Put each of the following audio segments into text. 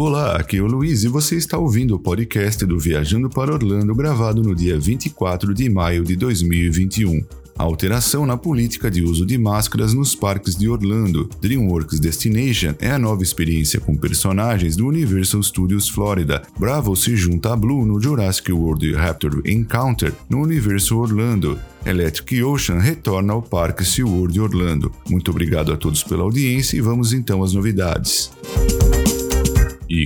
Olá, aqui é o Luiz e você está ouvindo o podcast do Viajando para Orlando, gravado no dia 24 de maio de 2021. A alteração na política de uso de máscaras nos parques de Orlando. DreamWorks Destination é a nova experiência com personagens do Universal Studios Florida. Bravo se junta a Blue no Jurassic World Raptor Encounter no Universal Orlando. Electric Ocean retorna ao Parque SeaWorld Orlando. Muito obrigado a todos pela audiência e vamos então às novidades.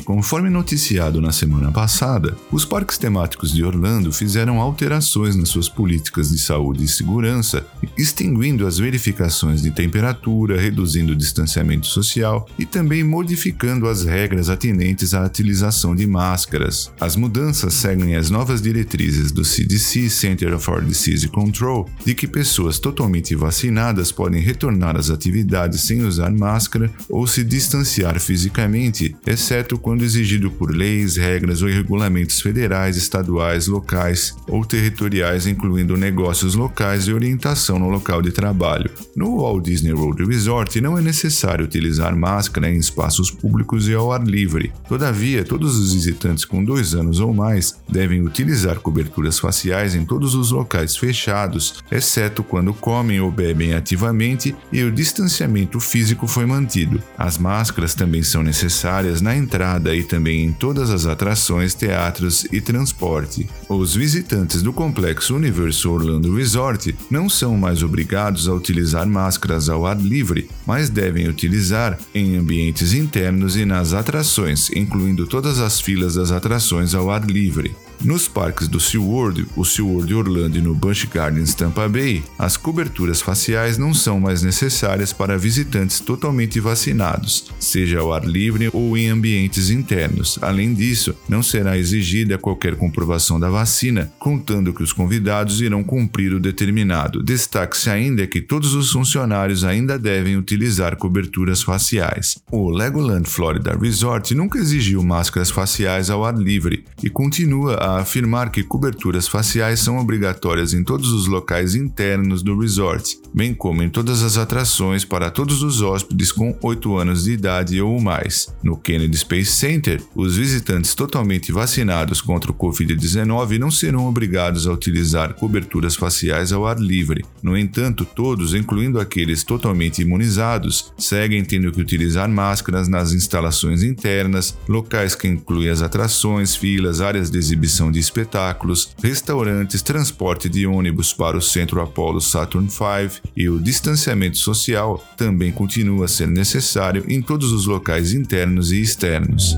Conforme noticiado na semana passada, os parques temáticos de Orlando fizeram alterações nas suas políticas de saúde e segurança, extinguindo as verificações de temperatura, reduzindo o distanciamento social e também modificando as regras atinentes à utilização de máscaras. As mudanças seguem as novas diretrizes do CDC, Center for Disease Control, de que pessoas totalmente vacinadas podem retornar às atividades sem usar máscara ou se distanciar fisicamente, exceto exceto quando exigido por leis, regras ou regulamentos federais, estaduais, locais ou territoriais, incluindo negócios locais e orientação no local de trabalho. No Walt Disney World Resort não é necessário utilizar máscara em espaços públicos e ao ar livre. Todavia, todos os visitantes com dois anos ou mais devem utilizar coberturas faciais em todos os locais fechados, exceto quando comem ou bebem ativamente e o distanciamento físico foi mantido. As máscaras também são necessárias na entrada entrada e também em todas as atrações, teatros e transporte. Os visitantes do complexo Universo Orlando Resort não são mais obrigados a utilizar máscaras ao ar livre, mas devem utilizar em ambientes internos e nas atrações, incluindo todas as filas das atrações ao ar livre. Nos parques do SeaWorld, o SeaWorld Orlando e no Busch Gardens Tampa Bay, as coberturas faciais não são mais necessárias para visitantes totalmente vacinados, seja ao ar livre ou em ambientes internos. Além disso, não será exigida qualquer comprovação da vacina, contando que os convidados irão cumprir o determinado. Destaque-se ainda que todos os funcionários ainda devem utilizar coberturas faciais. O Legoland Florida Resort nunca exigiu máscaras faciais ao ar livre e continua a afirmar que coberturas faciais são obrigatórias em todos os locais internos do resort, bem como em todas as atrações para todos os hóspedes com 8 anos de idade ou mais. No Kennedy Space Center, os visitantes totalmente vacinados contra o Covid-19 não serão obrigados a utilizar coberturas faciais ao ar livre. No entanto, todos, incluindo aqueles totalmente imunizados, seguem tendo que utilizar máscaras nas instalações internas, locais que incluem as atrações, filas, áreas de exibição de espetáculos, restaurantes, transporte de ônibus para o Centro Apollo Saturn V e o distanciamento social também continua a ser necessário em todos os locais internos e externos.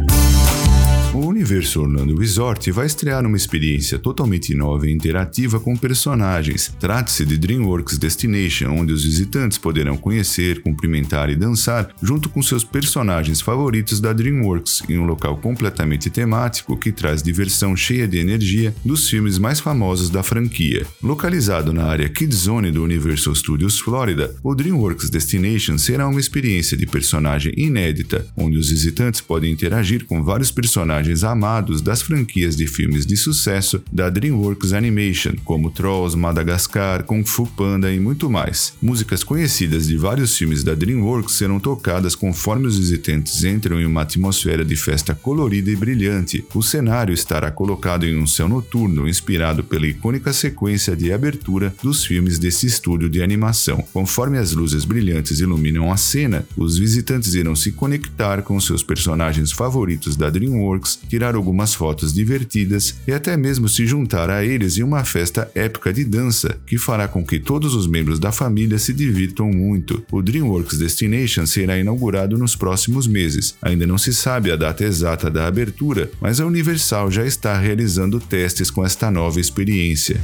O Universo Orlando Resort vai estrear uma experiência totalmente nova e interativa com personagens. Trata-se de DreamWorks Destination, onde os visitantes poderão conhecer, cumprimentar e dançar junto com seus personagens favoritos da DreamWorks em um local completamente temático que traz diversão cheia de energia dos filmes mais famosos da franquia. Localizado na área Kid Zone do Universal Studios Florida, o DreamWorks Destination será uma experiência de personagem inédita, onde os visitantes podem interagir com vários personagens personagens amados das franquias de filmes de sucesso da DreamWorks Animation, como Trolls, Madagascar, Kung Fu Panda e muito mais. Músicas conhecidas de vários filmes da DreamWorks serão tocadas conforme os visitantes entram em uma atmosfera de festa colorida e brilhante. O cenário estará colocado em um céu noturno, inspirado pela icônica sequência de abertura dos filmes desse estúdio de animação. Conforme as luzes brilhantes iluminam a cena, os visitantes irão se conectar com seus personagens favoritos da DreamWorks tirar algumas fotos divertidas e até mesmo se juntar a eles em uma festa épica de dança que fará com que todos os membros da família se divirtam muito. O DreamWorks Destination será inaugurado nos próximos meses. Ainda não se sabe a data exata da abertura, mas a Universal já está realizando testes com esta nova experiência.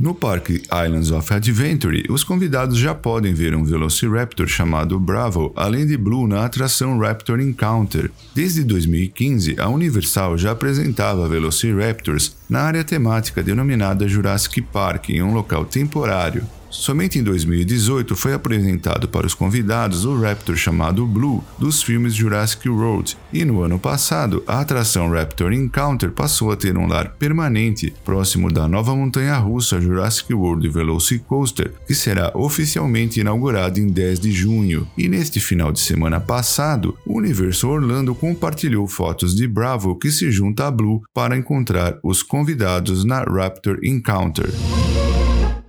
No parque Islands of Adventure, os convidados já podem ver um Velociraptor chamado Bravo, além de Blue na atração Raptor Encounter. Desde 2015, a Universal já apresentava Velociraptors na área temática denominada Jurassic Park, em um local temporário. Somente em 2018 foi apresentado para os convidados o Raptor chamado Blue dos filmes Jurassic World, e no ano passado a atração Raptor Encounter passou a ter um lar permanente próximo da nova montanha-russa Jurassic World Velocicoaster, que será oficialmente inaugurada em 10 de junho. E neste final de semana passado, o Universo Orlando compartilhou fotos de Bravo que se junta a Blue para encontrar os convidados na Raptor Encounter.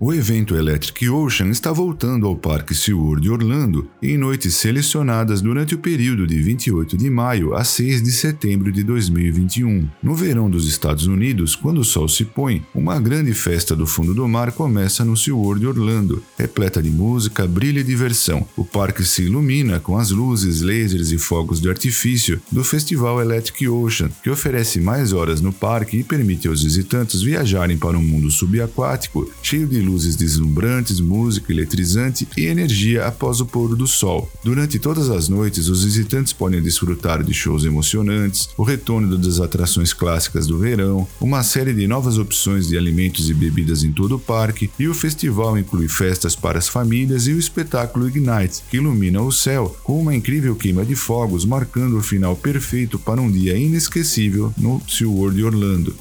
O evento Electric Ocean está voltando ao Parque SeaWorld Orlando em noites selecionadas durante o período de 28 de maio a 6 de setembro de 2021. No verão dos Estados Unidos, quando o sol se põe, uma grande festa do fundo do mar começa no SeaWorld Orlando, repleta de música, brilho e diversão. O parque se ilumina com as luzes, lasers e fogos de artifício do Festival Electric Ocean, que oferece mais horas no parque e permite aos visitantes viajarem para um mundo subaquático cheio de luzes deslumbrantes, música eletrizante e energia após o pôr do sol. Durante todas as noites, os visitantes podem desfrutar de shows emocionantes, o retorno das atrações clássicas do verão, uma série de novas opções de alimentos e bebidas em todo o parque, e o festival inclui festas para as famílias e o espetáculo Ignite, que ilumina o céu com uma incrível queima de fogos, marcando o final perfeito para um dia inesquecível no SeaWorld Orlando.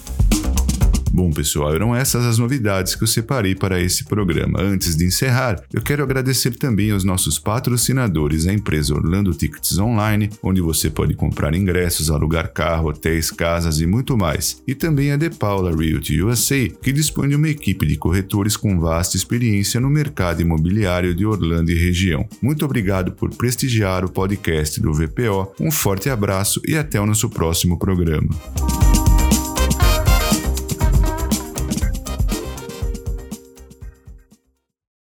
Bom, pessoal, eram essas as novidades que eu separei para esse programa. Antes de encerrar, eu quero agradecer também aos nossos patrocinadores, a empresa Orlando Tickets Online, onde você pode comprar ingressos, alugar carro, hotéis, casas e muito mais. E também a De Paula Realty USA, que dispõe de uma equipe de corretores com vasta experiência no mercado imobiliário de Orlando e região. Muito obrigado por prestigiar o podcast do VPO. Um forte abraço e até o nosso próximo programa.